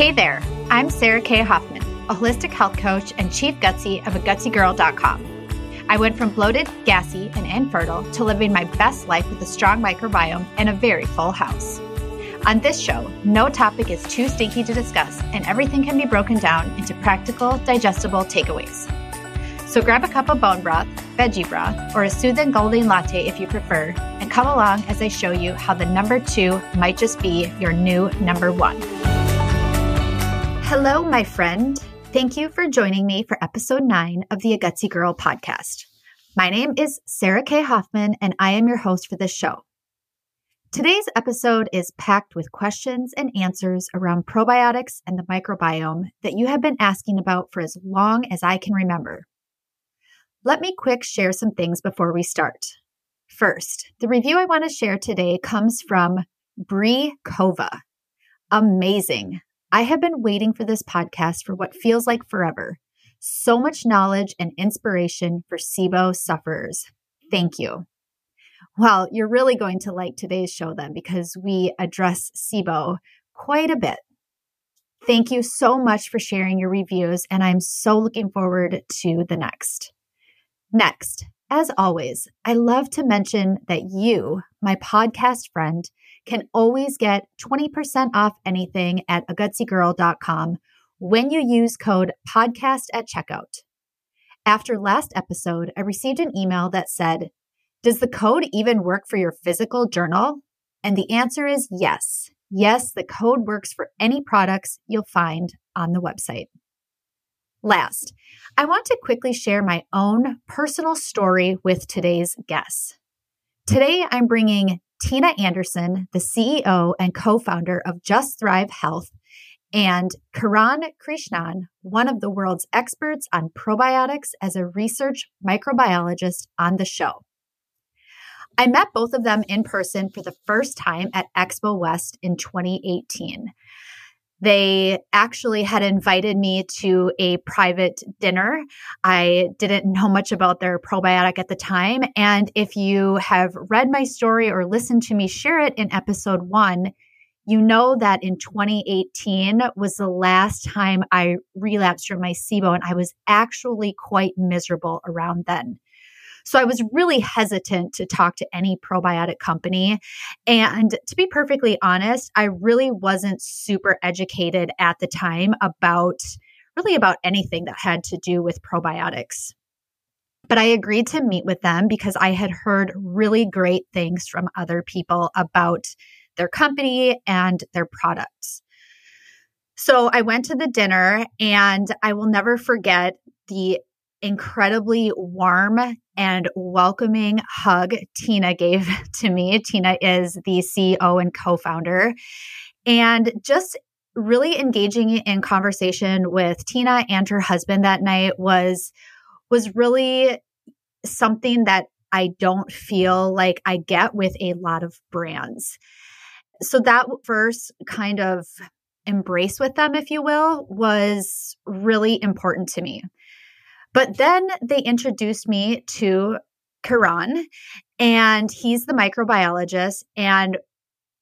Hey there, I'm Sarah K. Hoffman, a holistic health coach and chief gutsy of a gutsygirl.com. I went from bloated, gassy, and infertile to living my best life with a strong microbiome and a very full house. On this show, no topic is too stinky to discuss, and everything can be broken down into practical, digestible takeaways. So grab a cup of bone broth, veggie broth, or a soothing golden latte if you prefer, and come along as I show you how the number two might just be your new number one. Hello, my friend. Thank you for joining me for episode nine of the A Gutsy Girl podcast. My name is Sarah K. Hoffman, and I am your host for this show. Today's episode is packed with questions and answers around probiotics and the microbiome that you have been asking about for as long as I can remember. Let me quick share some things before we start. First, the review I want to share today comes from Brie Kova. Amazing. I have been waiting for this podcast for what feels like forever. So much knowledge and inspiration for SIBO sufferers. Thank you. Well, you're really going to like today's show then because we address SIBO quite a bit. Thank you so much for sharing your reviews, and I'm so looking forward to the next. Next, as always, I love to mention that you, my podcast friend, can always get 20% off anything at agutsygirl.com when you use code podcast at checkout. After last episode, I received an email that said, Does the code even work for your physical journal? And the answer is yes. Yes, the code works for any products you'll find on the website. Last, I want to quickly share my own personal story with today's guests. Today, I'm bringing Tina Anderson, the CEO and co founder of Just Thrive Health, and Kiran Krishnan, one of the world's experts on probiotics, as a research microbiologist on the show. I met both of them in person for the first time at Expo West in 2018. They actually had invited me to a private dinner. I didn't know much about their probiotic at the time. And if you have read my story or listened to me share it in episode one, you know that in 2018 was the last time I relapsed from my SIBO, and I was actually quite miserable around then. So I was really hesitant to talk to any probiotic company. And to be perfectly honest, I really wasn't super educated at the time about really about anything that had to do with probiotics. But I agreed to meet with them because I had heard really great things from other people about their company and their products. So I went to the dinner and I will never forget the incredibly warm and welcoming hug Tina gave to me. Tina is the CEO and co founder. And just really engaging in conversation with Tina and her husband that night was was really something that I don't feel like I get with a lot of brands. So that first kind of embrace with them if you will was really important to me. But then they introduced me to Kiran, and he's the microbiologist. And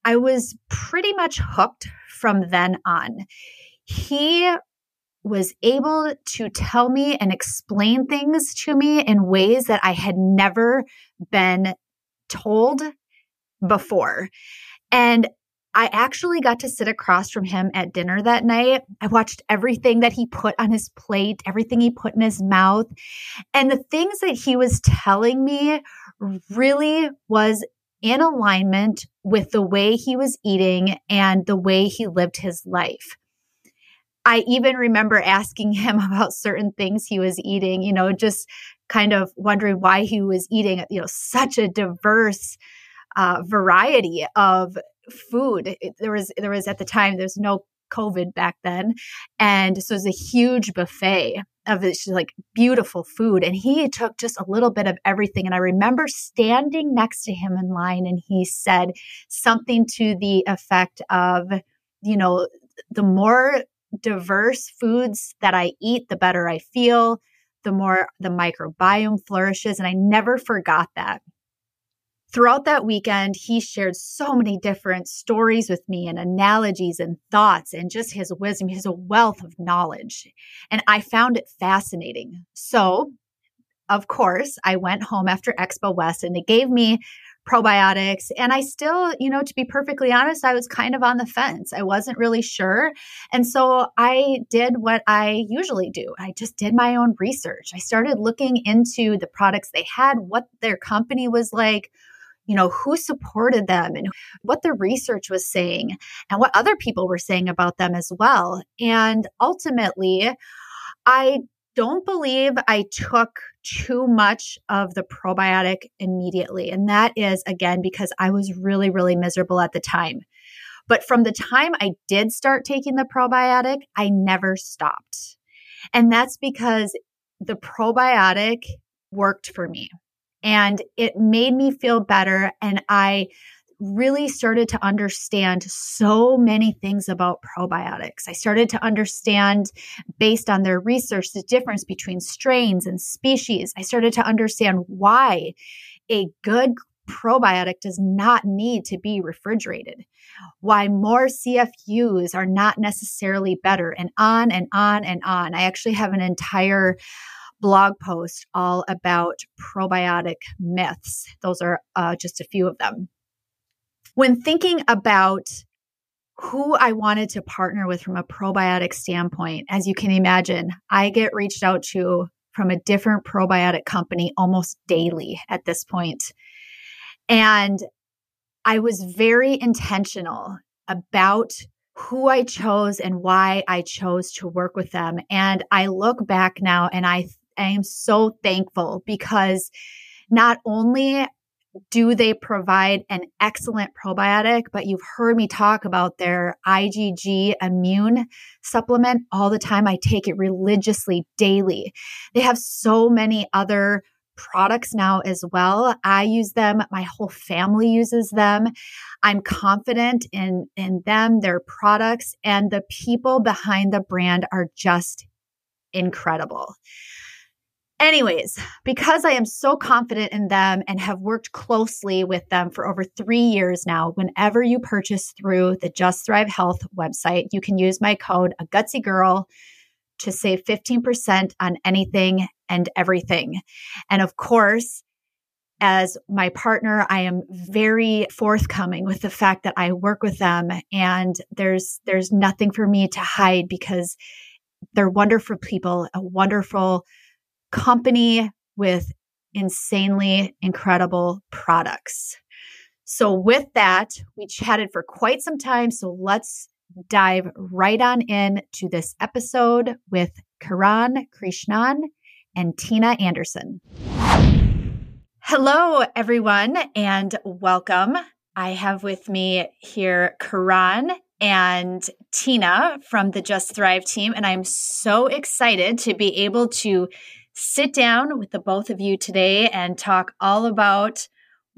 I was pretty much hooked from then on. He was able to tell me and explain things to me in ways that I had never been told before. And I actually got to sit across from him at dinner that night. I watched everything that he put on his plate, everything he put in his mouth. And the things that he was telling me really was in alignment with the way he was eating and the way he lived his life. I even remember asking him about certain things he was eating, you know, just kind of wondering why he was eating, you know, such a diverse uh, variety of food. It, there was there was at the time there's no COVID back then, and so it was a huge buffet of this like beautiful food. And he took just a little bit of everything. And I remember standing next to him in line, and he said something to the effect of, you know, the more diverse foods that I eat, the better I feel, the more the microbiome flourishes. And I never forgot that. Throughout that weekend, he shared so many different stories with me and analogies and thoughts and just his wisdom. He has a wealth of knowledge. And I found it fascinating. So, of course, I went home after Expo West and it gave me probiotics. And I still, you know, to be perfectly honest, I was kind of on the fence. I wasn't really sure. And so I did what I usually do I just did my own research. I started looking into the products they had, what their company was like you know, who supported them and what the research was saying and what other people were saying about them as well. And ultimately, I don't believe I took too much of the probiotic immediately. And that is, again, because I was really, really miserable at the time. But from the time I did start taking the probiotic, I never stopped. And that's because the probiotic worked for me and it made me feel better. And I really started to understand so many things about probiotics. I started to understand, based on their research, the difference between strains and species. I started to understand why a good probiotic does not need to be refrigerated, why more CFUs are not necessarily better, and on and on and on. I actually have an entire blog post all about probiotic myths. Those are uh, just a few of them. When thinking about who I wanted to partner with from a probiotic standpoint, as you can imagine, I get reached out to from a different probiotic company almost daily at this point. And I was very intentional about who I chose and why I chose to work with them. And I look back now and I I am so thankful because not only do they provide an excellent probiotic, but you've heard me talk about their IgG immune supplement all the time. I take it religiously daily. They have so many other products now as well. I use them, my whole family uses them. I'm confident in in them, their products and the people behind the brand are just incredible. Anyways, because I am so confident in them and have worked closely with them for over three years now, whenever you purchase through the Just Thrive Health website, you can use my code a gutsy girl to save 15% on anything and everything. And of course, as my partner, I am very forthcoming with the fact that I work with them and there's there's nothing for me to hide because they're wonderful people, a wonderful company with insanely incredible products. So, with that, we chatted for quite some time. So, let's dive right on in to this episode with Kiran Krishnan and Tina Anderson. Hello, everyone, and welcome. I have with me here Kiran and Tina from the Just Thrive team, and I'm so excited to be able to sit down with the both of you today and talk all about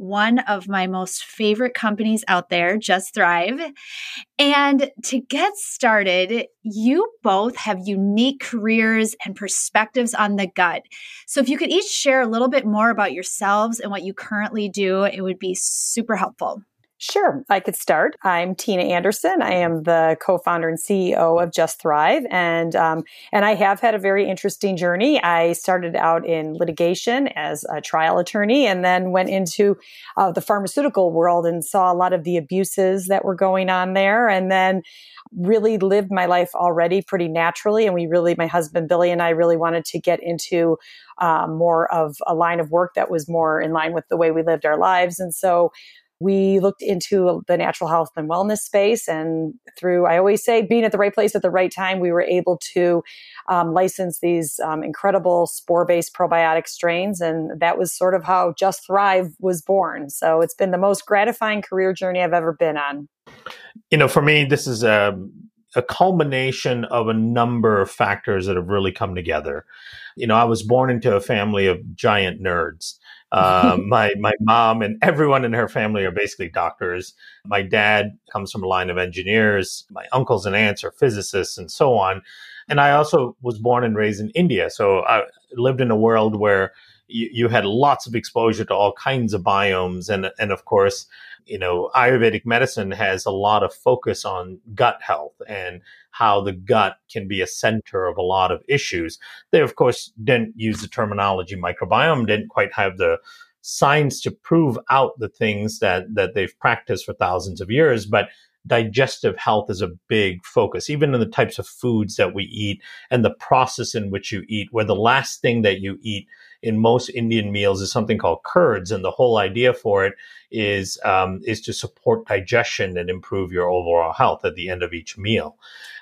one of my most favorite companies out there, Just Thrive. And to get started, you both have unique careers and perspectives on the gut. So if you could each share a little bit more about yourselves and what you currently do, it would be super helpful. Sure, I could start. I'm Tina Anderson. I am the co-founder and CEO of Just Thrive, and um, and I have had a very interesting journey. I started out in litigation as a trial attorney, and then went into uh, the pharmaceutical world and saw a lot of the abuses that were going on there, and then really lived my life already pretty naturally. And we really, my husband Billy and I, really wanted to get into um, more of a line of work that was more in line with the way we lived our lives, and so we looked into the natural health and wellness space and through i always say being at the right place at the right time we were able to um, license these um, incredible spore-based probiotic strains and that was sort of how just thrive was born so it's been the most gratifying career journey i've ever been on you know for me this is a a culmination of a number of factors that have really come together. You know, I was born into a family of giant nerds. Uh, my my mom and everyone in her family are basically doctors. My dad comes from a line of engineers. My uncles and aunts are physicists, and so on. And I also was born and raised in India, so I lived in a world where you, you had lots of exposure to all kinds of biomes. And, and of course, you know, Ayurvedic medicine has a lot of focus on gut health and how the gut can be a center of a lot of issues. They, of course, didn't use the terminology microbiome, didn't quite have the science to prove out the things that, that they've practiced for thousands of years, but digestive health is a big focus, even in the types of foods that we eat and the process in which you eat, where the last thing that you eat in most Indian meals is something called curds, and the whole idea for it is um, is to support digestion and improve your overall health at the end of each meal.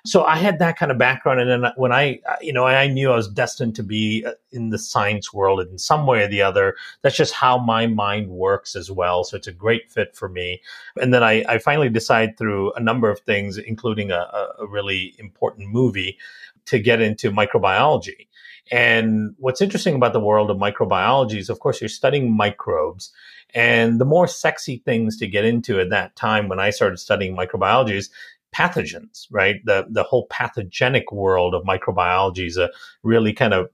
So I had that kind of background, and then when I, you know, I knew I was destined to be uh, in the science world in some way or the other. That's just how my mind works as well. So it's a great fit for me. And then I, I finally decided through a number of things, including a, a really important movie, to get into microbiology. And what's interesting about the world of microbiology is, of course, you're studying microbes. And the more sexy things to get into at that time when I started studying microbiology is pathogens, right? The, the whole pathogenic world of microbiology is a really kind of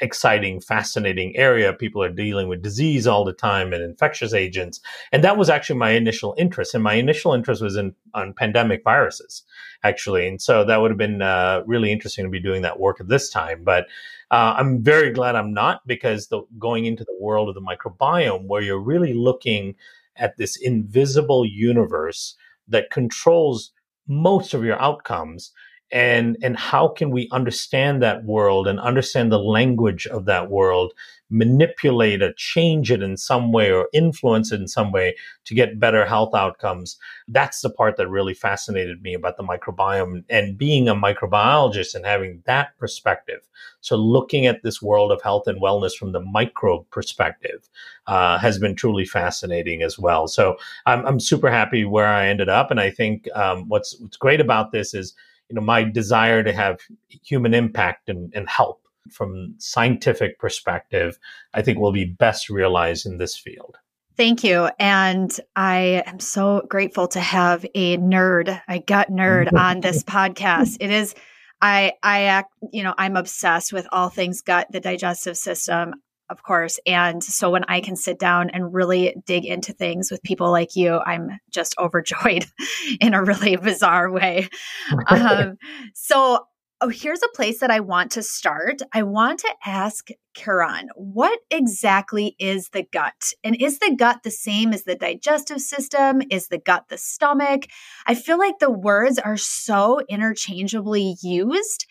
exciting, fascinating area. People are dealing with disease all the time and infectious agents. And that was actually my initial interest. And my initial interest was in on pandemic viruses, actually. And so that would have been uh, really interesting to be doing that work at this time. But uh, I'm very glad I'm not because the, going into the world of the microbiome, where you're really looking at this invisible universe that controls most of your outcomes and and how can we understand that world and understand the language of that world manipulate it change it in some way or influence it in some way to get better health outcomes? That's the part that really fascinated me about the microbiome and being a microbiologist and having that perspective. So looking at this world of health and wellness from the microbe perspective uh, has been truly fascinating as well. So I'm, I'm super happy where i ended up and i think um, what's what's great about this is you know my desire to have human impact and, and help from scientific perspective i think will be best realized in this field Thank you. And I am so grateful to have a nerd, a gut nerd on this podcast. It is I I act, you know, I'm obsessed with all things gut, the digestive system of course. And so when I can sit down and really dig into things with people like you, I'm just overjoyed in a really bizarre way. um, so oh, here's a place that I want to start. I want to ask Kiran, what exactly is the gut? And is the gut the same as the digestive system? Is the gut the stomach? I feel like the words are so interchangeably used.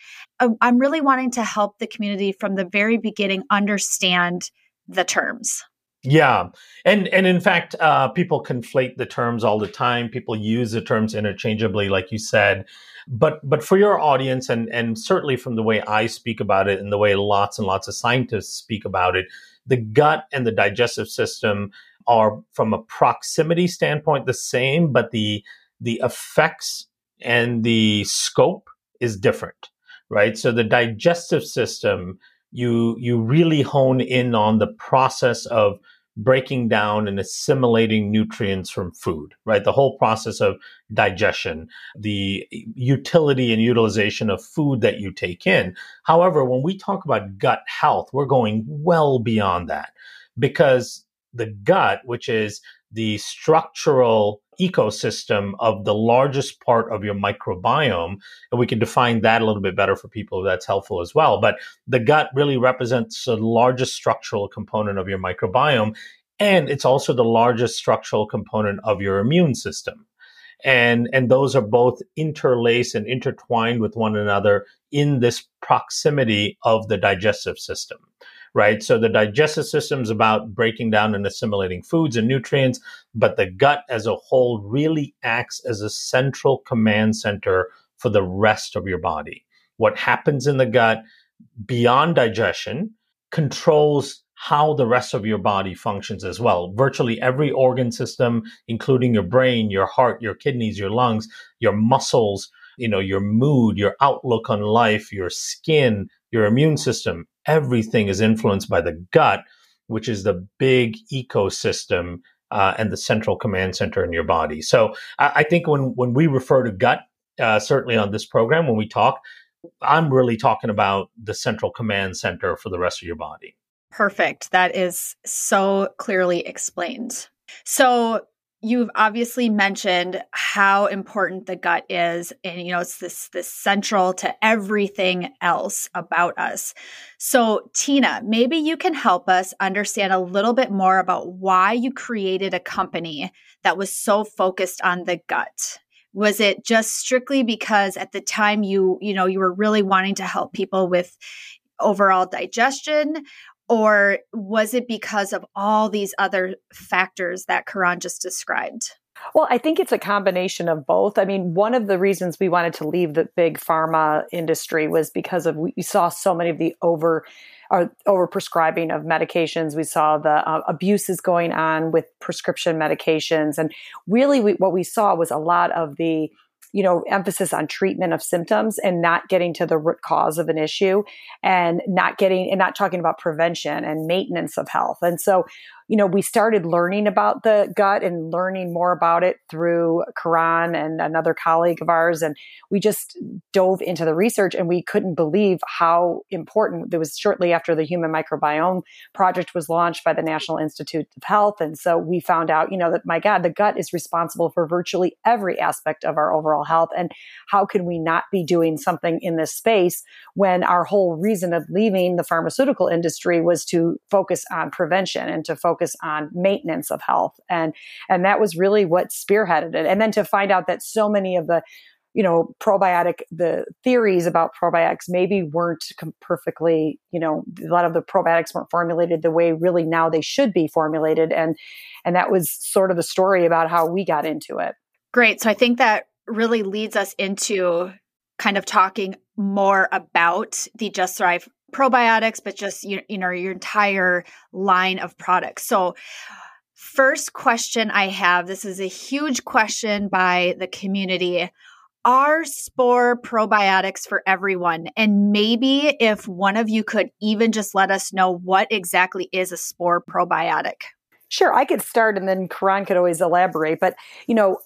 I'm really wanting to help the community from the very beginning understand the terms. Yeah, and and in fact, uh, people conflate the terms all the time. People use the terms interchangeably, like you said. But but for your audience, and and certainly from the way I speak about it, and the way lots and lots of scientists speak about it, the gut and the digestive system are, from a proximity standpoint, the same, but the the effects and the scope is different, right? So the digestive system you you really hone in on the process of breaking down and assimilating nutrients from food, right? The whole process of digestion, the utility and utilization of food that you take in. However, when we talk about gut health, we're going well beyond that because the gut, which is the structural ecosystem of the largest part of your microbiome. And we can define that a little bit better for people that's helpful as well. But the gut really represents the largest structural component of your microbiome. And it's also the largest structural component of your immune system. And, and those are both interlaced and intertwined with one another in this proximity of the digestive system right? So the digestive system is about breaking down and assimilating foods and nutrients, but the gut as a whole really acts as a central command center for the rest of your body. What happens in the gut beyond digestion controls how the rest of your body functions as well. Virtually every organ system, including your brain, your heart, your kidneys, your lungs, your muscles, you know, your mood, your outlook on life, your skin, your immune system, everything is influenced by the gut, which is the big ecosystem uh, and the central command center in your body. So I, I think when when we refer to gut, uh, certainly on this program, when we talk, I'm really talking about the central command center for the rest of your body. Perfect. That is so clearly explained. So, you've obviously mentioned how important the gut is and you know it's this this central to everything else about us. So tina maybe you can help us understand a little bit more about why you created a company that was so focused on the gut. Was it just strictly because at the time you you know you were really wanting to help people with overall digestion or was it because of all these other factors that Kiran just described? Well, I think it's a combination of both. I mean, one of the reasons we wanted to leave the big pharma industry was because of we saw so many of the over or uh, over prescribing of medications. We saw the uh, abuses going on with prescription medications, and really, we, what we saw was a lot of the you know, emphasis on treatment of symptoms and not getting to the root cause of an issue and not getting and not talking about prevention and maintenance of health. And so you know, we started learning about the gut and learning more about it through Kiran and another colleague of ours. And we just dove into the research and we couldn't believe how important it was shortly after the Human Microbiome Project was launched by the National Institute of Health. And so we found out, you know, that my God, the gut is responsible for virtually every aspect of our overall health. And how can we not be doing something in this space when our whole reason of leaving the pharmaceutical industry was to focus on prevention and to focus focus on maintenance of health. And, and that was really what spearheaded it. And then to find out that so many of the, you know, probiotic, the theories about probiotics maybe weren't perfectly, you know, a lot of the probiotics weren't formulated the way really now they should be formulated. And, and that was sort of the story about how we got into it. Great. So I think that really leads us into kind of talking more about the Just Thrive probiotics, but just you, you know your entire line of products. So first question I have, this is a huge question by the community. Are spore probiotics for everyone? And maybe if one of you could even just let us know what exactly is a spore probiotic. Sure, I could start and then Kiran could always elaborate. But, you know,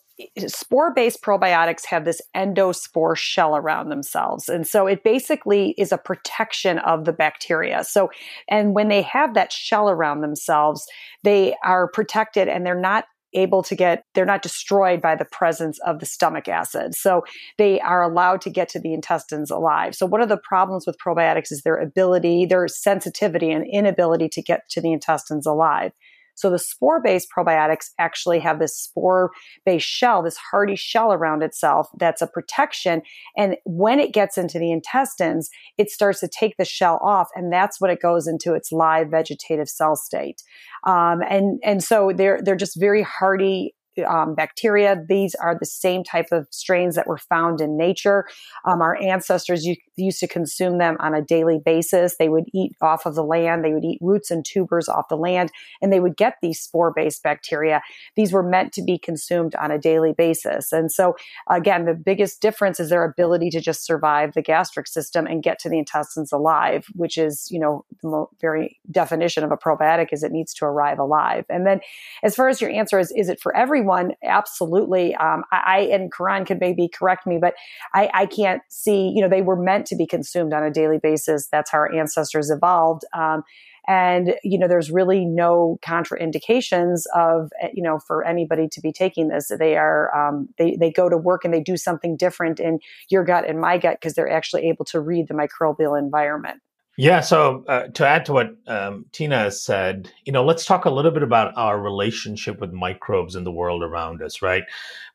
spore based probiotics have this endospore shell around themselves. And so it basically is a protection of the bacteria. So, and when they have that shell around themselves, they are protected and they're not able to get they're not destroyed by the presence of the stomach acid so they are allowed to get to the intestines alive so one of the problems with probiotics is their ability their sensitivity and inability to get to the intestines alive so the spore based probiotics actually have this spore based shell, this hardy shell around itself that's a protection. And when it gets into the intestines, it starts to take the shell off, and that's when it goes into its live vegetative cell state. Um, and and so they're they're just very hardy um, bacteria. These are the same type of strains that were found in nature. Um, our ancestors used to consume them on a daily basis. They would eat off of the land, they would eat roots and tubers off the land, and they would get these spore based bacteria. These were meant to be consumed on a daily basis. And so, again, the biggest difference is their ability to just survive the gastric system and get to the intestines alive, which is, you know, the very definition of a probiotic is it needs to arrive alive. And then, as far as your answer is, is it for everyone? Everyone, absolutely. Um, I, I, and Kiran could maybe correct me, but I, I, can't see. You know, they were meant to be consumed on a daily basis. That's how our ancestors evolved. Um, and you know, there's really no contraindications of eh, you know for anybody to be taking this. They are um, they they go to work and they do something different in your gut and my gut because they're actually able to read the microbial environment. Yeah. So uh, to add to what um, Tina has said, you know, let's talk a little bit about our relationship with microbes in the world around us. Right?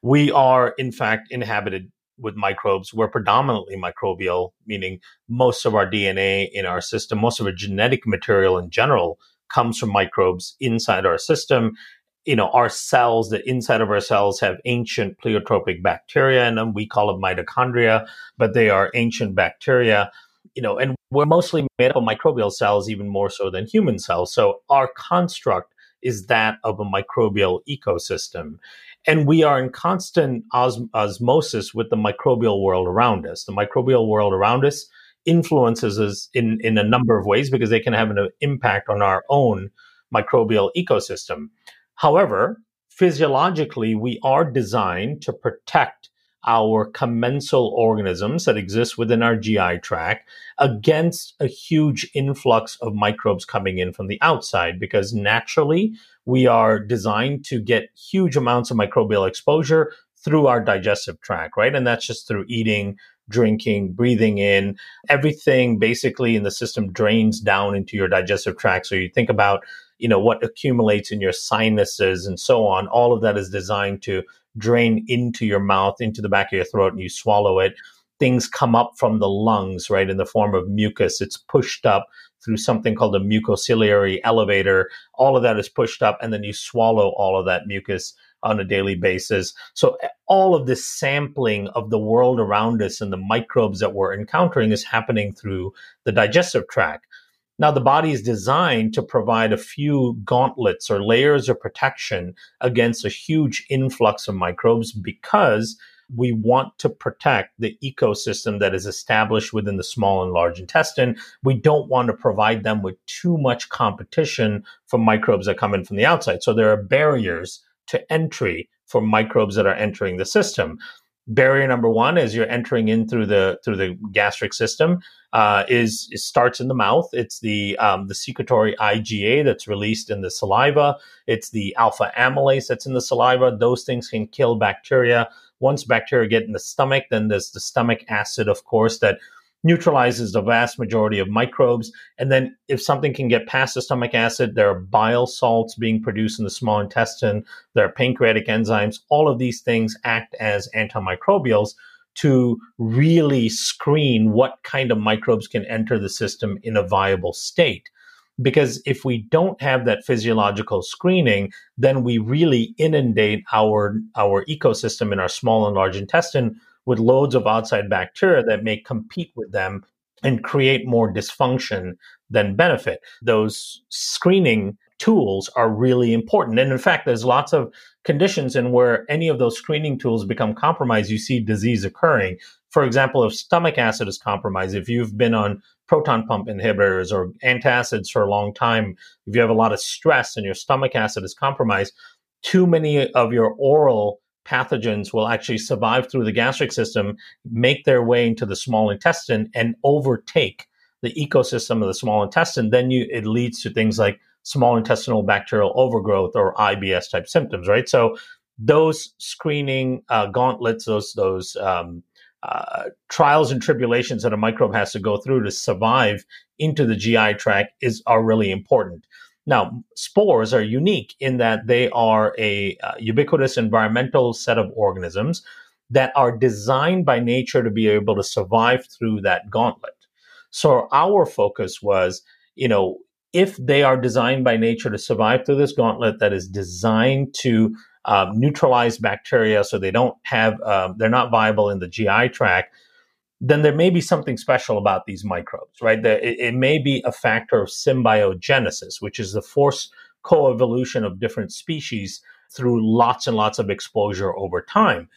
We are, in fact, inhabited with microbes. We're predominantly microbial, meaning most of our DNA in our system, most of our genetic material in general, comes from microbes inside our system. You know, our cells, the inside of our cells have ancient pleiotropic bacteria in them. We call them mitochondria, but they are ancient bacteria you know, and we're mostly made up of microbial cells, even more so than human cells. So our construct is that of a microbial ecosystem. And we are in constant os- osmosis with the microbial world around us. The microbial world around us influences us in, in a number of ways because they can have an impact on our own microbial ecosystem. However, physiologically, we are designed to protect our commensal organisms that exist within our GI tract against a huge influx of microbes coming in from the outside because naturally we are designed to get huge amounts of microbial exposure through our digestive tract, right? And that's just through eating, drinking, breathing in. Everything basically in the system drains down into your digestive tract. So you think about, you know, what accumulates in your sinuses and so on. All of that is designed to drain into your mouth, into the back of your throat, and you swallow it. Things come up from the lungs, right, in the form of mucus. It's pushed up through something called a mucociliary elevator. All of that is pushed up, and then you swallow all of that mucus on a daily basis. So eh, all of this sampling of the world around us and the microbes that we're encountering is happening through the digestive tract. Now, the body is designed to provide a few gauntlets or layers of protection against a huge influx of microbes because we want to protect the ecosystem that is established within the small and large intestine. We don't want to provide them with too much competition from microbes that come in from the outside. So there are barriers to entry for microbes that are entering the system. Barrier number one, as you're entering in through the through the gastric system, uh, is it starts in the mouth. It's the um, the secretory IgA that's released in the saliva. It's the alpha amylase that's in the saliva. Those things can kill bacteria. Once bacteria get in the stomach, then there's the stomach acid, of course, that neutralizes the vast majority of microbes. And then if something can get past the stomach acid, there are bile salts being produced in the small intestine. There are pancreatic enzymes. All of these things act as antimicrobials to really screen what kind of microbes can enter the system in a viable state. Because if we don't have that physiological screening, then we really inundate our, our ecosystem in our small and large intestine with loads of outside bacteria that may compete with them and create more dysfunction than benefit. Those screening tools are really important. And in fact, there's lots of conditions in where any of those screening tools become compromised, you see disease occurring. For example, if stomach acid is compromised, if you've been on proton pump inhibitors or antacids for a long time, if you have a lot of stress and your stomach acid is compromised, too many of your oral pathogens will actually survive through the gastric system, make their way into the small intestine, and overtake the ecosystem of the small intestine, then you it leads to things like small intestinal bacterial overgrowth or IBS type symptoms, right? So those screening uh, gauntlets, those those um, uh, trials and tribulations that a microbe has to go through to survive into the GI tract is are really important. Now, spores are unique in that they are a uh, ubiquitous environmental set of organisms that are designed by nature to be able to survive through that gauntlet. So our focus was, you know, if they are designed by nature to survive through this gauntlet that is designed to um, neutralize bacteria so they don't have, uh, they're not viable in the GI tract, then there may be something special about these microbes, right? It, it may be a factor of symbiogenesis, which is the forced coevolution of different species through lots and lots of exposure over time.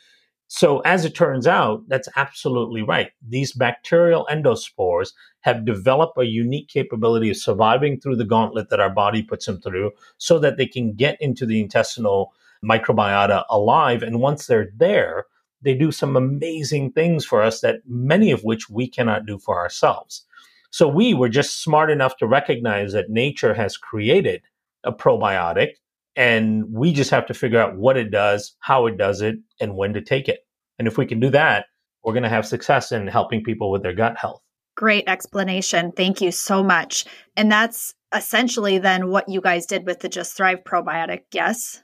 So, as it turns out, that's absolutely right. These bacterial endospores have developed a unique capability of surviving through the gauntlet that our body puts them through so that they can get into the intestinal microbiota alive. And once they're there, they do some amazing things for us that many of which we cannot do for ourselves. So we were just smart enough to recognize that nature has created a probiotic and we just have to figure out what it does, how it does it, and when to take it. And if we can do that, we're going to have success in helping people with their gut health. Great explanation. Thank you so much. And that's essentially then what you guys did with the Just Thrive probiotic, yes?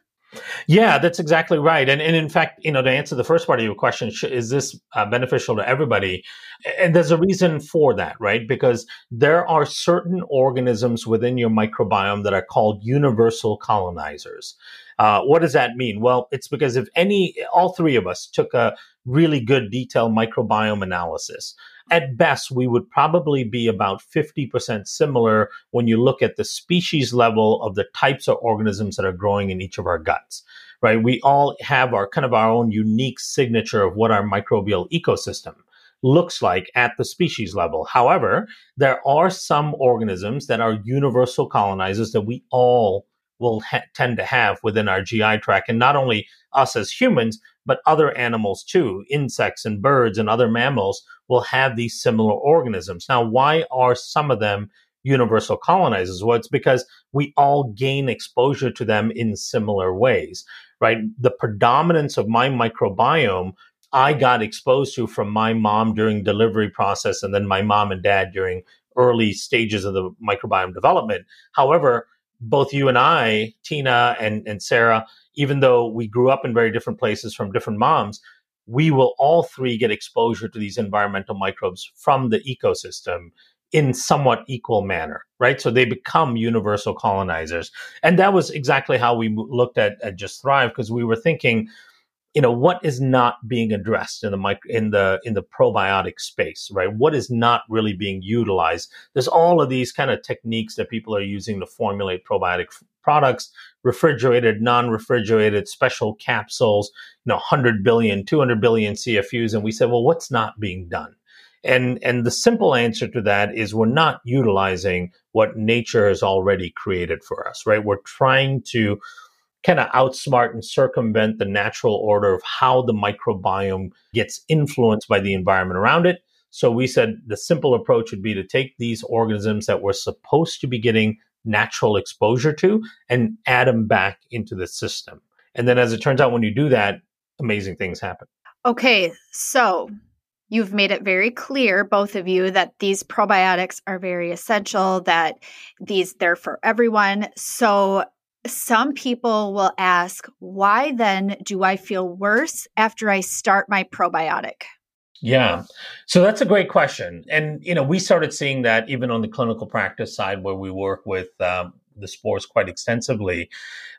Yeah, that's exactly right. And, and in fact, you know, to answer the first part of your question, is this uh, beneficial to everybody? And there's a reason for that, right? Because there are certain organisms within your microbiome that are called universal colonizers. Uh, what does that mean? Well, it's because if any, all three of us took a really good detailed microbiome analysis, at best, we would probably be about 50% similar when you look at the species level of the types of organisms that are growing in each of our guts, right? We all have our kind of our own unique signature of what our microbial ecosystem looks like at the species level. However, there are some organisms that are universal colonizers that we all will ha- tend to have within our GI tract. And not only us as humans, but other animals too, insects and birds and other mammals will have these similar organisms. Now, why are some of them universal colonizers? Well, it's because we all gain exposure to them in similar ways, right? The predominance of my microbiome I got exposed to from my mom during delivery process and then my mom and dad during early stages of the microbiome development. However, both you and I, Tina and, and Sarah, even though we grew up in very different places from different moms, we will all three get exposure to these environmental microbes from the ecosystem in somewhat equal manner, right? So they become universal colonizers. And that was exactly how we looked at, at Just Thrive because we were thinking, you know what is not being addressed in the mic- in the in the probiotic space right? What is not really being utilized? There's all of these kind of techniques that people are using to formulate probiotic f- products. Refrigerated non-refrigerated special capsules you know 100 billion 200 billion cfus and we said well what's not being done? And and the simple answer to that is we're not utilizing what nature has already created for us right? We're trying to kind of outsmart and circumvent the natural order of how the microbiome gets influenced by the environment around it. So we said the simple approach would be to take these organisms that we're supposed to be getting natural exposure to and add them back into the system. And then as it turns out, when you do that, amazing things happen. Okay, so you've made it very clear both of you that these probiotics are very essential that these they're for everyone so some people will ask, why then do I feel worse after I start my probiotic? Yeah. So that's a great question. And, you know, we started seeing that even on the clinical practice side where we work with um, the spores quite extensively.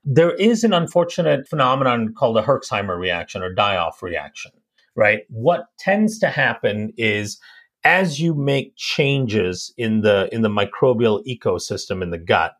There is an unfortunate phenomenon called a Herxheimer reaction or die off reaction, right? What tends to happen is as you make changes in the in the microbial ecosystem in the gut,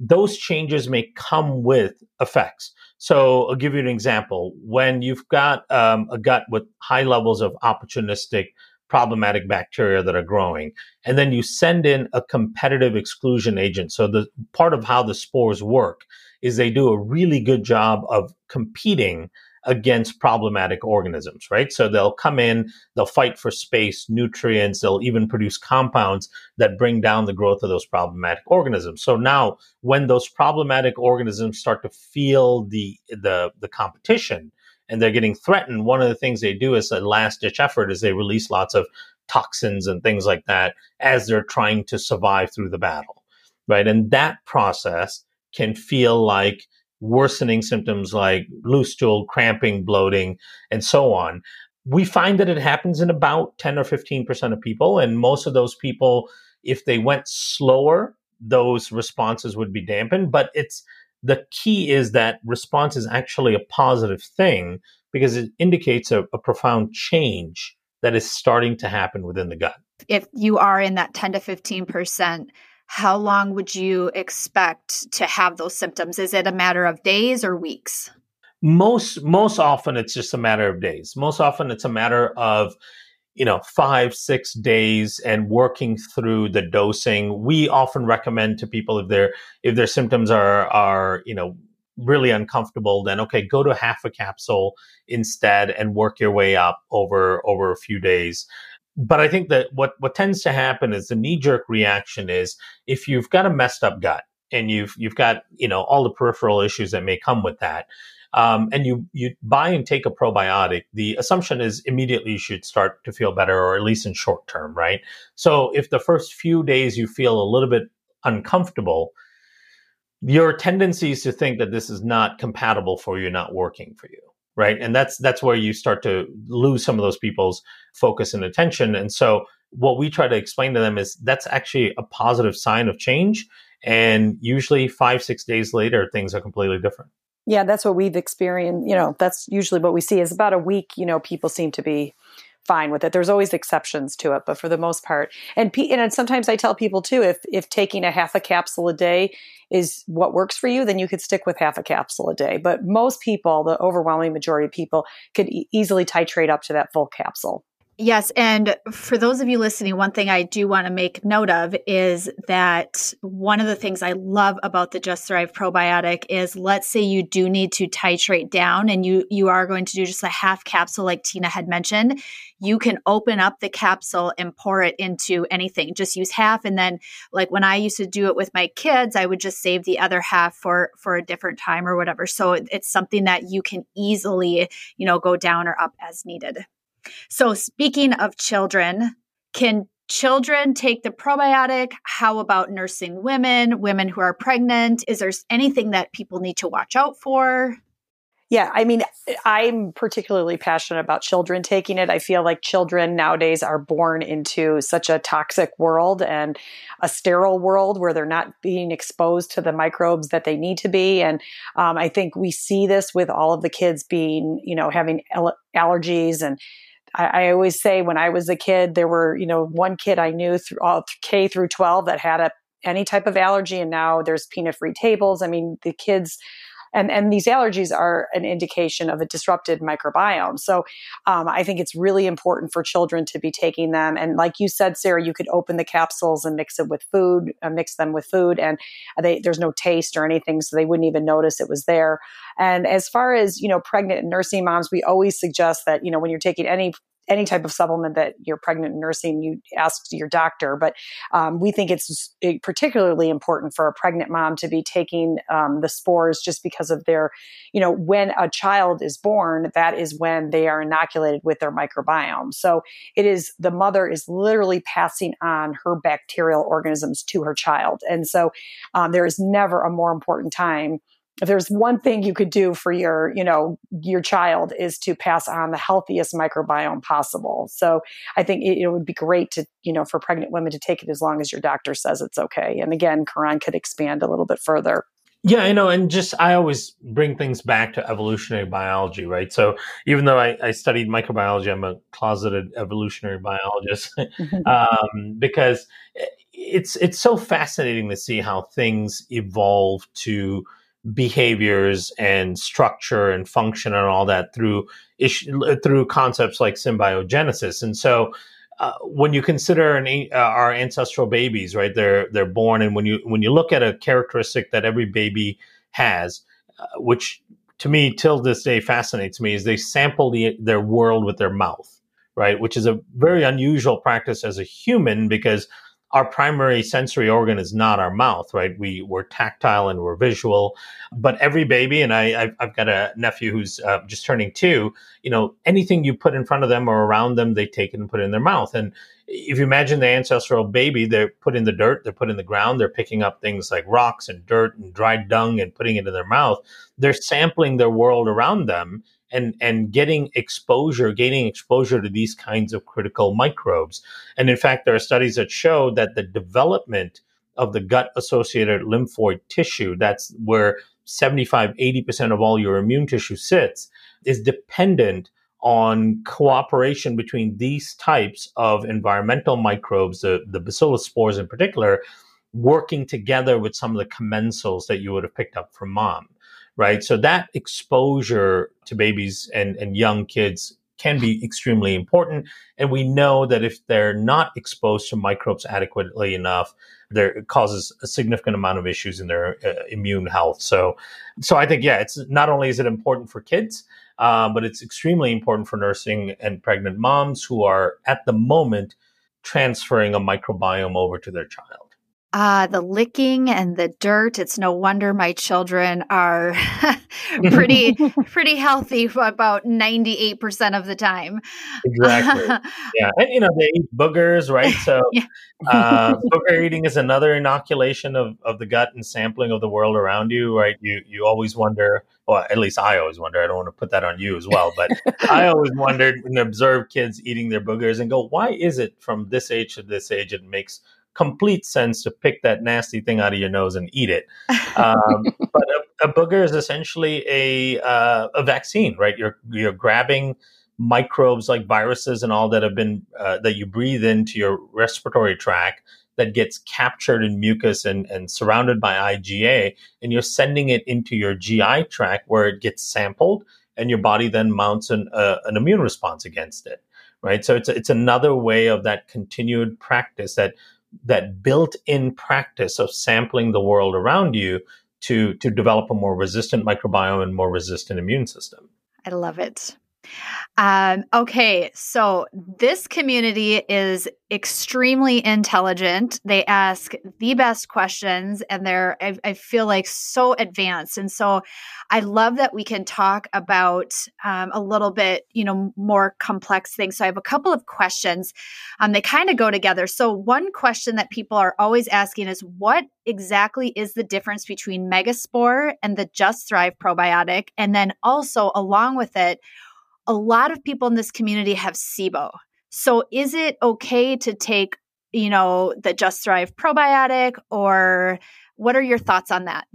those changes may come with effects. So I'll give you an example. When you've got um, a gut with high levels of opportunistic problematic bacteria that are growing, and then you send in a competitive exclusion agent. So the part of how the spores work is they do a really good job of competing against problematic organisms, right? So they'll come in, they'll fight for space, nutrients, they'll even produce compounds that bring down the growth of those problematic organisms. So now when those problematic organisms start to feel the the the competition and they're getting threatened, one of the things they do as a last ditch effort is they release lots of toxins and things like that as they're trying to survive through the battle. Right? And that process can feel like worsening symptoms like loose stool, cramping, bloating, and so on. We find that it happens in about 10 or 15% of people. And most of those people, if they went slower, those responses would be dampened. But it's the key is that response is actually a positive thing because it indicates a, a profound change that is starting to happen within the gut. If you are in that 10 to 15%, how long would you expect to have those symptoms? Is it a matter of days or weeks? Most most often it's just a matter of days. Most often it's a matter of you know five six days and working through the dosing we often recommend to people if their if their symptoms are are you know really uncomfortable then okay go to half a capsule instead and work your way up over over a few days but I think that what what tends to happen is the knee jerk reaction is if you've got a messed up gut and you've you've got you know all the peripheral issues that may come with that, um, and you you buy and take a probiotic, the assumption is immediately you should start to feel better, or at least in short term, right? So if the first few days you feel a little bit uncomfortable, your tendency is to think that this is not compatible for you, not working for you right? And that's that's where you start to lose some of those people's focus and attention. And so what we try to explain to them is that's actually a positive sign of change. And usually 5 6 days later things are completely different. Yeah that's what we've experienced you know that's usually what we see is about a week you know people seem to be fine with it. There's always exceptions to it, but for the most part, and and sometimes I tell people too, if if taking a half a capsule a day is what works for you, then you could stick with half a capsule a day. But most people, the overwhelming majority of people, could e- easily titrate up to that full capsule. Yes. And for those of you listening, one thing I do want to make note of is that one of the things I love about the Just Thrive probiotic is let's say you do need to titrate down and you you are going to do just a half capsule like Tina had mentioned. You can open up the capsule and pour it into anything. Just use half and then like when I used to do it with my kids, I would just save the other half for for a different time or whatever. So it's something that you can easily, you know, go down or up as needed. So, speaking of children, can children take the probiotic? How about nursing women, women who are pregnant? Is there anything that people need to watch out for? Yeah, I mean, I'm particularly passionate about children taking it. I feel like children nowadays are born into such a toxic world and a sterile world where they're not being exposed to the microbes that they need to be. And um, I think we see this with all of the kids being, you know, having allergies and I, I, always say when I was a kid, there were, you know, one kid I knew through all K through 12 that had a, any type of allergy. And now there's peanut free tables. I mean, the kids, and, and these allergies are an indication of a disrupted microbiome. So um, I think it's really important for children to be taking them. And like you said, Sarah, you could open the capsules and mix it with food, uh, mix them with food, and they, there's no taste or anything, so they wouldn't even notice it was there. And as far as you know, pregnant and nursing moms, we always suggest that you know when you're taking any any type of supplement that you're pregnant and nursing, you ask your doctor. But um, we think it's particularly important for a pregnant mom to be taking um, the spores just because of their, you know, when a child is born, that is when they are inoculated with their microbiome. So it is the mother is literally passing on her bacterial organisms to her child. And so um, there is never a more important time if there's one thing you could do for your you know your child is to pass on the healthiest microbiome possible. So i think it, it, would be great to you know for pregnant women to take it as long as your doctor says it's okay. And again Kiran could expand a little bit further. Yeah, you know, and just I always bring things back to evolutionary biology, right? So even though I, I studied microbiology, I'm a closeted evolutionary biologist. Mm-hmm. um, because it's it's so fascinating to see how things evolve to behaviors and structure and function and all that through through concepts like symbiogenesis. And so, uh, when you consider an, uh, our ancestral babies, right? They're they're born, and when you when you look at a characteristic that every baby has, uh, which to me till this day fascinates me, is they sample the, their world with their mouth, right? Which is a very unusual practice as a human because our primary sensory organ is not our mouth, right? We we're tactile and we're visual, but every baby, and I I've got a nephew who's uh, just turning two. You know, anything you put in front of them or around them, they take it and put it in their mouth. And if you imagine the ancestral baby, they're put in the dirt, they're put in the ground, they're picking up things like rocks and dirt and dried dung and putting it in their mouth. They're sampling their world around them and and getting exposure, gaining exposure to these kinds of critical microbes. And in fact, there are studies that show that the development of the gut associated lymphoid tissue, that's where 75, 80% of all your immune tissue sits, is dependent on cooperation between these types of environmental microbes, the, the bacillus spores in particular, working together with some of the commensals that you would have picked up from mom right? So that exposure to babies and, and young kids can be extremely important. And we know that if they're not exposed to microbes adequately enough, there causes a significant amount of issues in their uh, immune health. So, so I think yeah, it's not only is it important for kids, uh, but it's extremely important for nursing and pregnant moms who are at the moment transferring a microbiome over to their child. Uh, the licking and the dirt. It's no wonder my children are pretty pretty healthy for about 98% of the time. Exactly. yeah. And, you know, they eat boogers, right? So yeah. uh, booger eating is another inoculation of, of the gut and sampling of the world around you, right? You, you always wonder, well, at least I always wonder, I don't want to put that on you as well, but I always wondered and observe kids eating their boogers and go, why is it from this age to this age it makes complete sense to pick that nasty thing out of your nose and eat it. Um, but a, a, booger is essentially a uh, a vaccine, right? You're you're grabbing microbes like viruses and all that have been uh, that you breathe into your respiratory tract that gets captured in mucus and, and surrounded by IgA, and you're sending it into your GI tract where it gets sampled and your body then mounts an, uh, an immune response against it right so it's it's another way of that continued practice that that built-in practice of sampling the world around you to to develop a more resistant microbiome and more resistant immune system. I love it um, okay, so this community is extremely intelligent. They ask the best questions and they're, I, I, feel like, so advanced. And so I love that we can talk about um, a little bit, you know, more complex things. So I have a couple of questions. Um, they kind of go together. So, one question that people are always asking is what exactly is the difference between Megaspore and the Just Thrive probiotic? And then also, along with it, a lot of people in this community have SIBO. So is it okay to take, you know, the Just Thrive probiotic or what are your thoughts on that?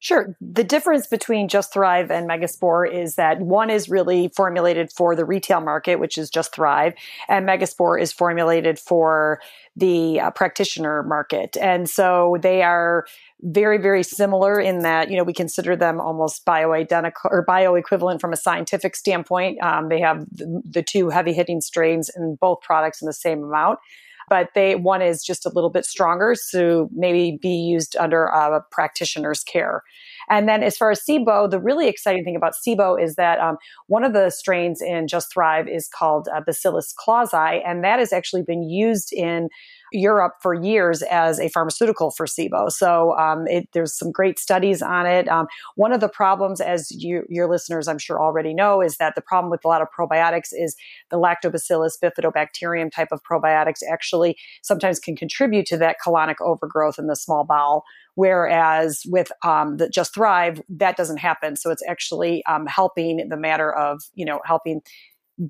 Sure. The difference between Just Thrive and Megaspore is that one is really formulated for the retail market, which is Just Thrive, and Megaspore is formulated for the uh, practitioner market. And so they are very, very similar in that, you know, we consider them almost bioidentical or bioequivalent from a scientific standpoint. Um, they have the, the two heavy hitting strains in both products in the same amount but they one is just a little bit stronger, so maybe be used under a practitioner's care. And then as far as SIBO, the really exciting thing about SIBO is that um, one of the strains in Just Thrive is called uh, Bacillus clausii, and that has actually been used in Europe for years as a pharmaceutical for SIBO. So um, it, there's some great studies on it. Um, one of the problems, as you, your listeners I'm sure already know, is that the problem with a lot of probiotics is the lactobacillus bifidobacterium type of probiotics actually sometimes can contribute to that colonic overgrowth in the small bowel. Whereas with um, the Just Thrive, that doesn't happen. So it's actually um, helping the matter of, you know, helping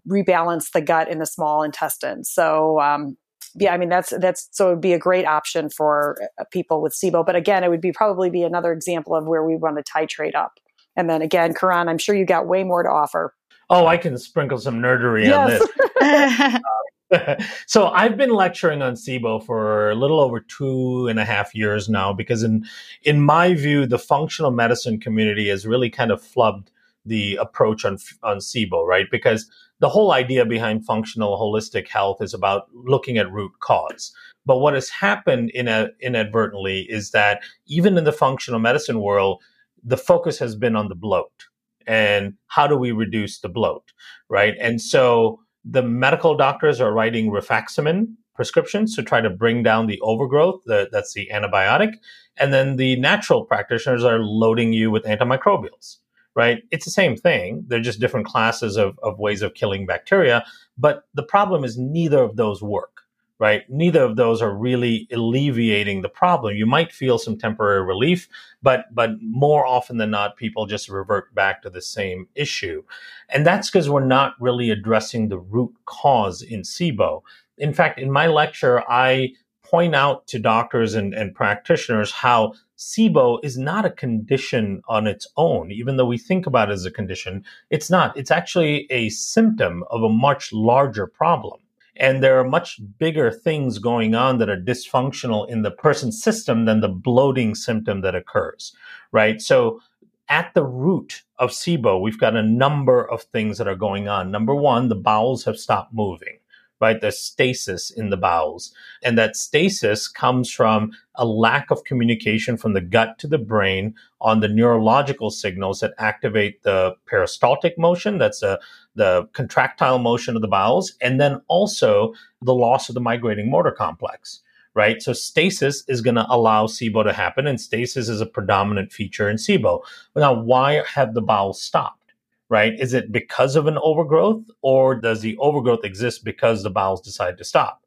rebalance the gut in the small intestine. So um, yeah, I mean that's that's so it would be a great option for uh, people with SIBO. But again, it would be probably be another example of where we want to titrate up. And then again, Kiran, I'm sure you got way more to offer. Oh, I can sprinkle some nerdery yes. on this. so I've been lecturing on SIBO for a little over two and a half years now because in in my view, the functional medicine community has really kind of flubbed the approach on on SIBO, right? Because the whole idea behind functional holistic health is about looking at root cause. But what has happened in a, inadvertently is that even in the functional medicine world, the focus has been on the bloat and how do we reduce the bloat, right? And so the medical doctors are writing rifaximin prescriptions to try to bring down the overgrowth. The, that's the antibiotic. And then the natural practitioners are loading you with antimicrobials right? It's the same thing. They're just different classes of, of ways of killing bacteria. But the problem is neither of those work, right? Neither of those are really alleviating the problem. You might feel some temporary relief, but but more often than not, people just revert back to the same issue. And that's because we're not really addressing the root cause in SIBO. In fact, in my lecture, I point out to doctors and, and practitioners how SIBO is not a condition on its own, even though we think about it as a condition. It's not. It's actually a symptom of a much larger problem. And there are much bigger things going on that are dysfunctional in the person's system than the bloating symptom that occurs, right? So at the root of SIBO, we've got a number of things that are going on. Number one, the bowels have stopped moving right? There's stasis in the bowels. And that stasis comes from a lack of communication from the gut to the brain on the neurological signals that activate the peristaltic motion. That's a, the contractile motion of the bowels. And then also the loss of the migrating motor complex. Right. So stasis is going to allow SIBO to happen, and stasis is a predominant feature in SIBO. Now, why have the bowels stopped? Right? Is it because of an overgrowth or does the overgrowth exist because the bowels decide to stop?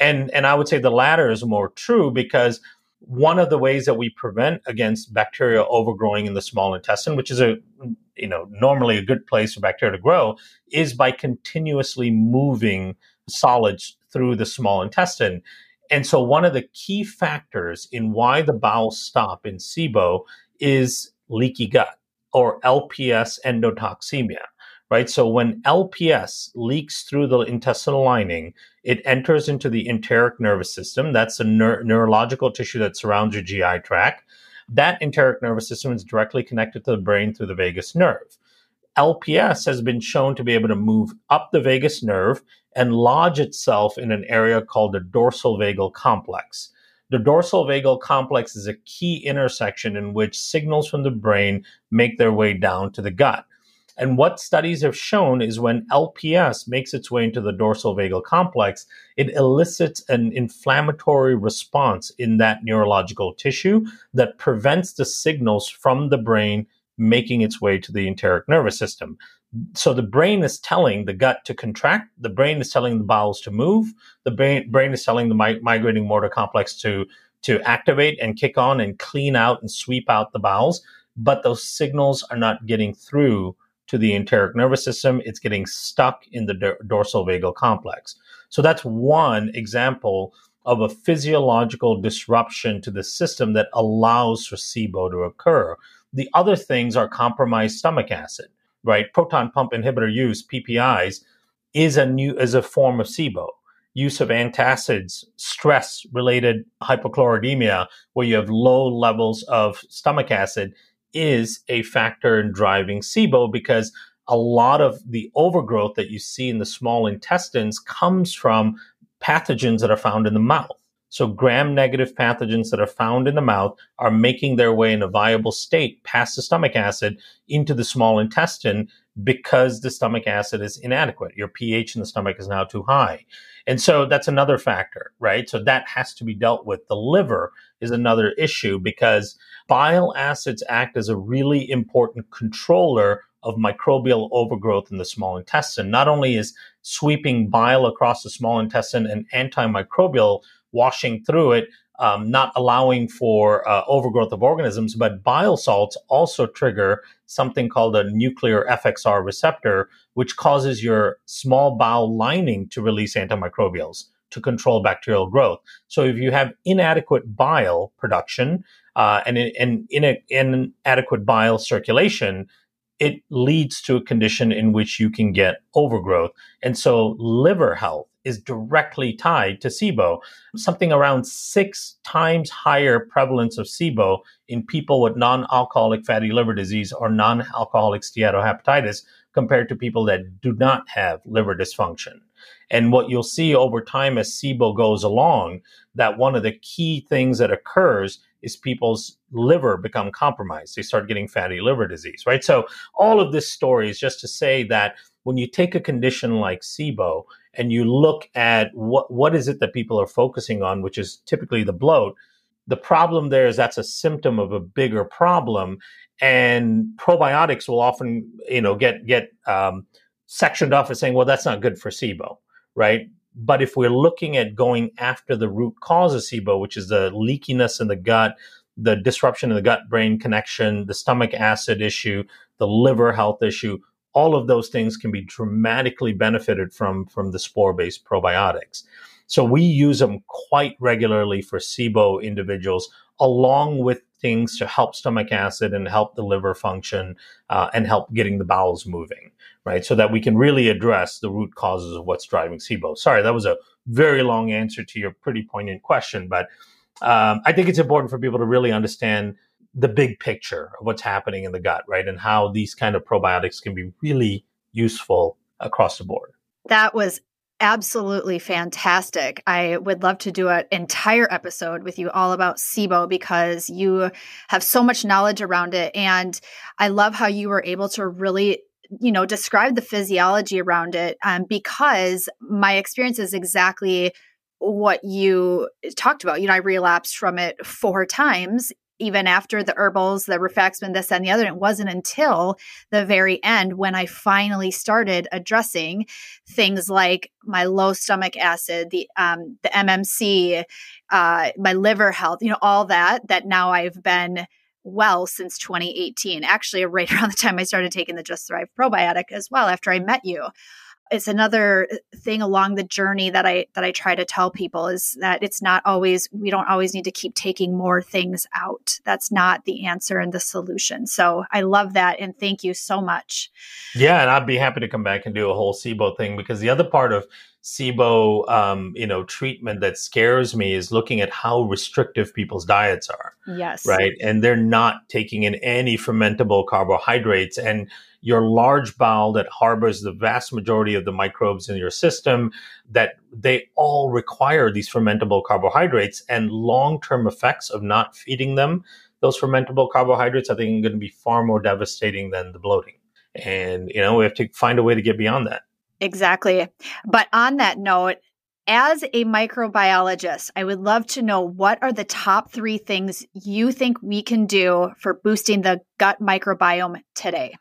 And, and I would say the latter is more true because one of the ways that we prevent against bacteria overgrowing in the small intestine, which is a, you know, normally a good place for bacteria to grow, is by continuously moving solids through the small intestine. And so one of the key factors in why the bowels stop in SIBO is leaky gut or LPS endotoxemia, right? So when LPS leaks through the intestinal lining, it enters into the enteric nervous system. That's the neur- neurological tissue that surrounds your GI tract. That enteric nervous system is directly connected to the brain through the vagus nerve. LPS has been shown to be able to move up the vagus nerve and lodge itself in an area called the dorsal vagal complex. The dorsal vagal complex is a key intersection in which signals from the brain make their way down to the gut. And what studies have shown is when LPS makes its way into the dorsal vagal complex, it elicits an inflammatory response in that neurological tissue that prevents the signals from the brain making its way to the enteric nervous system so the brain is telling the gut to contract the brain is telling the bowels to move the brain, brain is telling the mi- migrating motor complex to to activate and kick on and clean out and sweep out the bowels but those signals are not getting through to the enteric nervous system it's getting stuck in the d- dorsal vagal complex so that's one example of a physiological disruption to the system that allows for SIBO to occur. The other things are compromised stomach acid right? Proton pump inhibitor use, PPIs, is a new is a form of SIBO. Use of antacids, stress related hypochloremia, where you have low levels of stomach acid, is a factor in driving SIBO because a lot of the overgrowth that you see in the small intestines comes from pathogens that are found in the mouth. So gram negative pathogens that are found in the mouth are making their way in a viable state past the stomach acid into the small intestine because the stomach acid is inadequate. Your pH in the stomach is now too high. And so that's another factor, right? So that has to be dealt with. The liver is another issue because bile acids act as a really important controller of microbial overgrowth in the small intestine. Not only is sweeping bile across the small intestine an antimicrobial washing through it, um, not allowing for uh, overgrowth of organisms. But bile salts also trigger something called a nuclear FXR receptor, which causes your small bowel lining to release antimicrobials to control bacterial growth. So if you have inadequate bile production uh, and, and in, inadequate bile circulation, it leads to a condition in which you can get overgrowth. And so liver health is directly tied to SIBO, something around six times higher prevalence of SIBO in people with non-alcoholic fatty liver disease or non-alcoholic steatohepatitis compared to people that do not have liver dysfunction. And what you'll see over time as SIBO goes along, that one of the key things that occurs is people's liver become compromised. They start getting fatty liver disease, right? So all of this story is just to say that when you take a condition like SIBO and you look at what what is it that people are focusing on, which is typically the bloat, the problem there is that's a symptom of a bigger problem, and probiotics will often you know get get um, sectioned off as saying, well, that's not good for SIBO, right? But if we're looking at going after the root cause of SIBO, which is the leakiness in the gut, the disruption in the gut brain connection, the stomach acid issue, the liver health issue, all of those things can be dramatically benefited from from the spore based probiotics. So we use them quite regularly for SIBO individuals, along with things to help stomach acid and help the liver function uh, and help getting the bowels moving, right? So that we can really address the root causes of what's driving SIBO. Sorry, that was a very long answer to your pretty poignant question, but um, I think it's important for people to really understand the big picture of what's happening in the gut, right? And how these kind of probiotics can be really useful across the board. That was absolutely fantastic. I would love to do an entire episode with you all about SIBO because you have so much knowledge around it. And I love how you were able to really you know describe the physiology around it um, because my experience is exactly what you talked about you know i relapsed from it four times even after the herbals, the rifaximin, this and the other. It wasn't until the very end when I finally started addressing things like my low stomach acid, the um, the MMC, uh, my liver health, you know, all that. That now I've been well since 2018. Actually, right around the time I started taking the Just Thrive probiotic as well. After I met you it's another thing along the journey that I that I try to tell people is that it's not always we don't always need to keep taking more things out. That's not the answer and the solution. So I love that and thank you so much. Yeah, and I'd be happy to come back and do a whole SIBO thing because the other part of SIBO, um, you know, treatment that scares me is looking at how restrictive people's diets are. Yes. Right. And they're not taking in any fermentable carbohydrates. And your large bowel that harbors the vast majority of the microbes in your system, that they all require these fermentable carbohydrates and long term effects of not feeding them those fermentable carbohydrates, I think, are going to be far more devastating than the bloating. And, you know, we have to find a way to get beyond that. Exactly. But on that note, as a microbiologist, I would love to know what are the top three things you think we can do for boosting the gut microbiome today?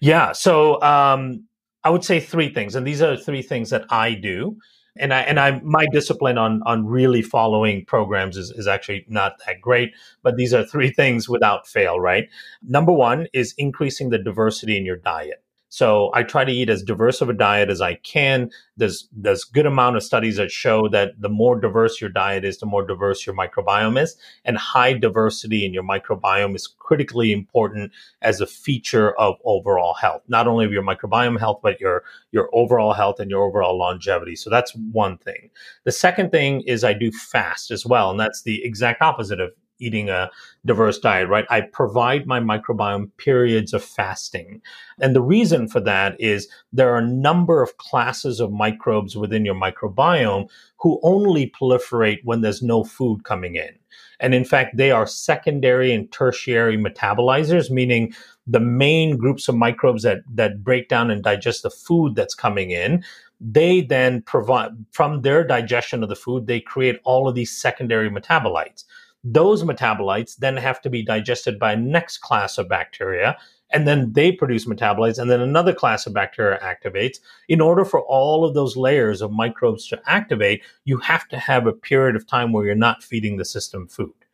Yeah. So um, I would say three things. And these are three things that I do. And I and I my discipline on on really following programs is, is actually not that great, but these are three things without fail, right? Number one is increasing the diversity in your diet. So I try to eat as diverse of a diet as I can. There's there's good amount of studies that show that the more diverse your diet is, the more diverse your microbiome is, and high diversity in your microbiome is critically important as a feature of overall health, not only of your microbiome health, but your your overall health and your overall longevity. So that's one thing. The second thing is I do fast as well, and that's the exact opposite of eating a diverse diet, right? I provide my microbiome periods of fasting. And the reason for that is there are a number of classes of microbes within your microbiome who only proliferate when there's no food coming in. And in fact, they are secondary and tertiary metabolizers, meaning the main groups of microbes that, that break down and digest the food that's coming in they then provide from their digestion of the food they create all of these secondary metabolites those metabolites then have to be digested by next class of bacteria and then they produce metabolites and then another class of bacteria activates. In order for all of those layers of microbes to activate you have to have a period of time where you're not feeding the system food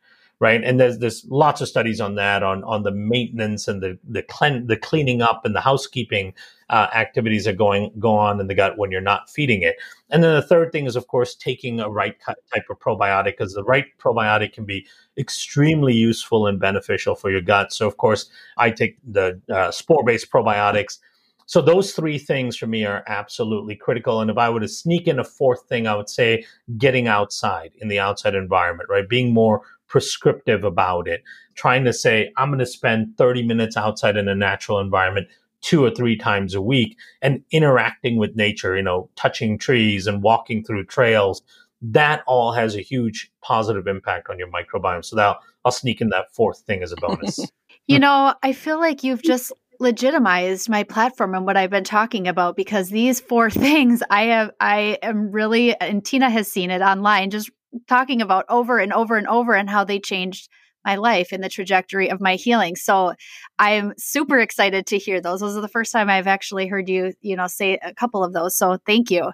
right and there's there's lots of studies on that on on the maintenance and the the, clean, the cleaning up and the housekeeping uh, activities that going go on in the gut when you're not feeding it. And then the third thing is, of course, taking a right type of probiotic because the right probiotic can be extremely useful and beneficial for your gut. So, of course, I take the uh, spore-based probiotics. So those three things for me are absolutely critical. And if I were to sneak in a fourth thing, I would say getting outside in the outside environment, right? Being more prescriptive about it, trying to say, I'm going to spend 30 minutes outside in a natural environment two or three times a week and interacting with nature, you know, touching trees and walking through trails, that all has a huge positive impact on your microbiome. So that I'll sneak in that fourth thing as a bonus. you know, I feel like you've just legitimized my platform and what I've been talking about because these four things I have I am really and Tina has seen it online just talking about over and over and over and how they changed my life and the trajectory of my healing. So I'm super excited to hear those. Those are the first time I've actually heard you, you know, say a couple of those. So thank you.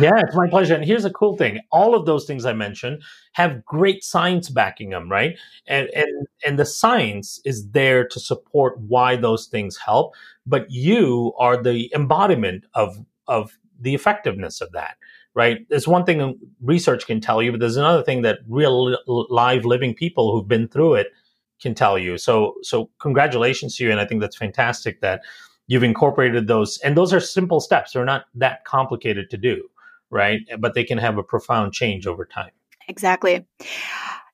Yeah, it's my pleasure. And here's a cool thing. All of those things I mentioned have great science backing them, right? And and and the science is there to support why those things help, but you are the embodiment of of the effectiveness of that right? There's one thing research can tell you, but there's another thing that real live living people who've been through it can tell you. So, so congratulations to you. And I think that's fantastic that you've incorporated those. And those are simple steps. They're not that complicated to do, right? But they can have a profound change over time. Exactly.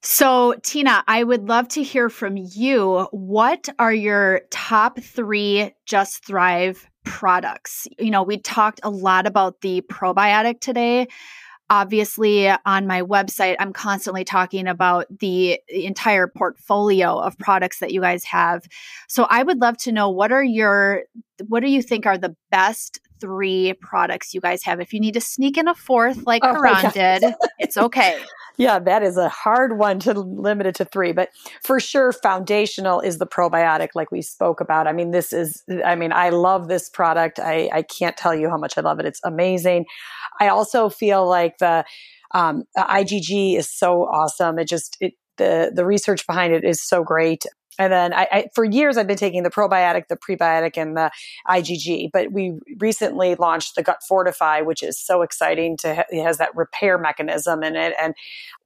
So, Tina, I would love to hear from you. What are your top three Just Thrive products. You know, we talked a lot about the probiotic today. Obviously, on my website, I'm constantly talking about the entire portfolio of products that you guys have. So I would love to know what are your what do you think are the best three products you guys have? If you need to sneak in a fourth like oh, Kiran did, it's okay. Yeah, that is a hard one to limit it to three, but for sure, foundational is the probiotic, like we spoke about. I mean, this is, I mean, I love this product. I, I can't tell you how much I love it. It's amazing. I also feel like the, um, the IgG is so awesome. It just, it, the, the research behind it is so great. And then I, I, for years, I've been taking the probiotic, the prebiotic, and the IgG. But we recently launched the Gut Fortify, which is so exciting. To ha- it has that repair mechanism in it, and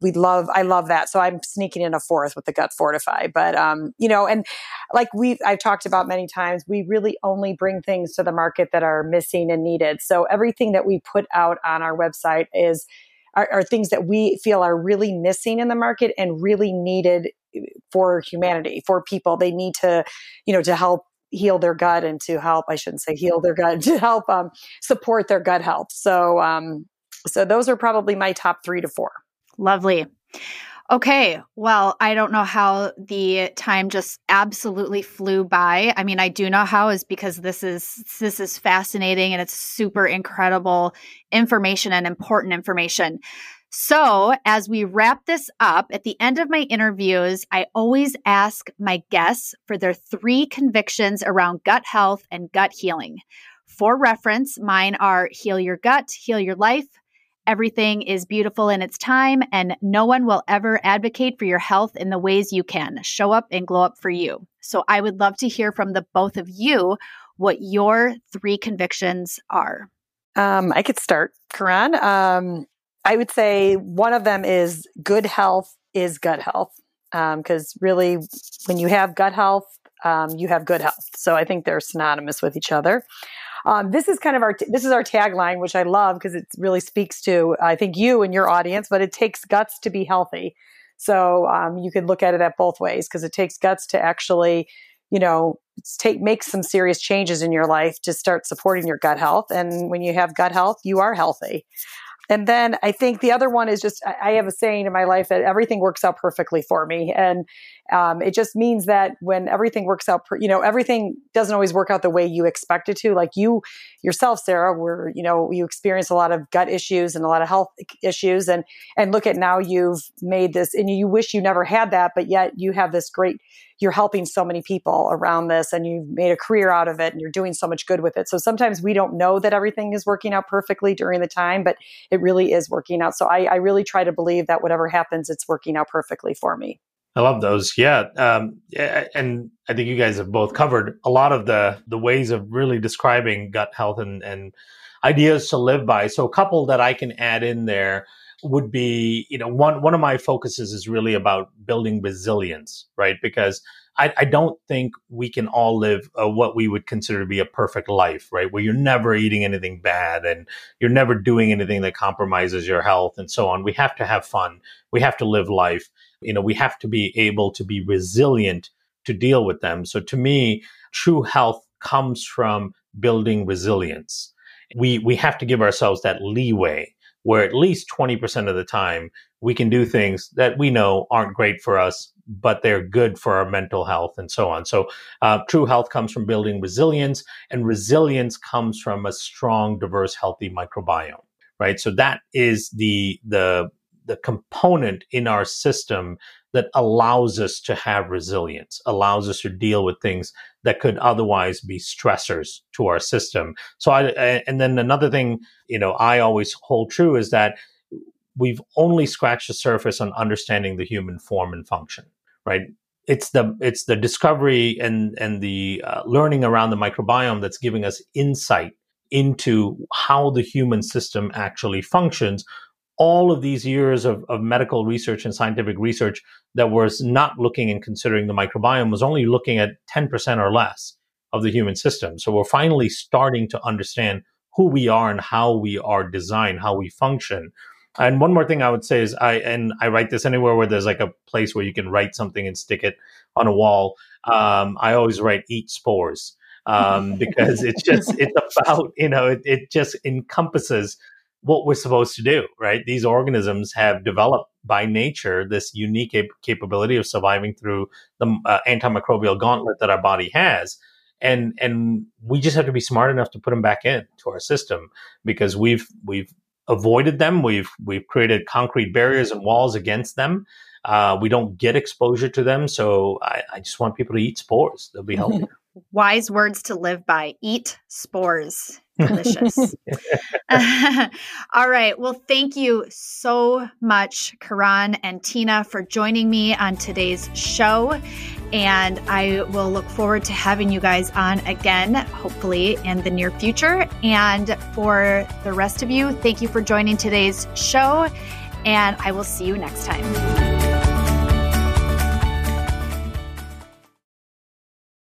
we love. I love that. So I'm sneaking in a fourth with the Gut Fortify. But um, you know, and like we I've talked about many times, we really only bring things to the market that are missing and needed. So everything that we put out on our website is are, are, things that we feel are really missing in the market and really needed for humanity, for people. They need to, you know, to help heal their gut and to help i shouldn't say heal their gut to help um, support their gut health. So um, so those are probably my top three to four. Lovely Okay, well, I don't know how the time just absolutely flew by. I mean, I do know how is because this is this is fascinating and it's super incredible information and important information. So, as we wrap this up, at the end of my interviews, I always ask my guests for their three convictions around gut health and gut healing. For reference, mine are heal your gut, heal your life, everything is beautiful in its time, and no one will ever advocate for your health in the ways you can. Show up and glow up for you. So, I would love to hear from the both of you what your three convictions are. Um, I could start, Kiran. Um, I would say one of them is good health is gut health. Because um, really, when you have gut health, um, you have good health. So I think they're synonymous with each other. Um, this is kind of our this is our tagline, which I love because it really speaks to I think you and your audience. But it takes guts to be healthy. So um, you could look at it at both ways because it takes guts to actually, you know, take make some serious changes in your life to start supporting your gut health. And when you have gut health, you are healthy. And then I think the other one is just I have a saying in my life that everything works out perfectly for me, and um, it just means that when everything works out, per, you know, everything doesn't always work out the way you expect it to. Like you yourself, Sarah, where you know you experience a lot of gut issues and a lot of health issues, and and look at now you've made this, and you wish you never had that, but yet you have this great you're helping so many people around this and you've made a career out of it and you're doing so much good with it. So sometimes we don't know that everything is working out perfectly during the time, but it really is working out. So I, I really try to believe that whatever happens, it's working out perfectly for me. I love those. Yeah. Um, and I think you guys have both covered a lot of the, the ways of really describing gut health and, and ideas to live by. So a couple that I can add in there would be, you know, one one of my focuses is really about building resilience, right? Because I, I don't think we can all live what we would consider to be a perfect life, right? Where you're never eating anything bad and you're never doing anything that compromises your health and so on. We have to have fun. We have to live life. You know, we have to be able to be resilient to deal with them. So to me, true health comes from building resilience. We we have to give ourselves that leeway where at least 20% of the time we can do things that we know aren't great for us, but they're good for our mental health and so on. So, uh, true health comes from building resilience, and resilience comes from a strong, diverse, healthy microbiome, right? So that is the the the component in our system that allows us to have resilience, allows us to deal with things that could otherwise be stressors to our system. So I, and then another thing, you know, I always hold true is that we've only scratched the surface on understanding the human form and function, right? It's the it's the discovery and and the uh, learning around the microbiome that's giving us insight into how the human system actually functions all of these years of, of medical research and scientific research that was not looking and considering the microbiome was only looking at 10% or less of the human system. So we're finally starting to understand who we are and how we are designed, how we function. And one more thing I would say is I and I write this anywhere where there's like a place where you can write something and stick it on a wall. Um, I always write eat spores um, because it's just it's about you know it, it just encompasses what we're supposed to do, right? These organisms have developed by nature this unique cap- capability of surviving through the uh, antimicrobial gauntlet that our body has. And, and we just have to be smart enough to put them back in to our system because we've, we've avoided them. We've, we've created concrete barriers and walls against them. Uh, we don't get exposure to them. So I, I just want people to eat spores. They'll be healthy. Wise words to live by. Eat spores. Delicious. All right. Well, thank you so much, Kiran and Tina, for joining me on today's show. And I will look forward to having you guys on again, hopefully in the near future. And for the rest of you, thank you for joining today's show. And I will see you next time.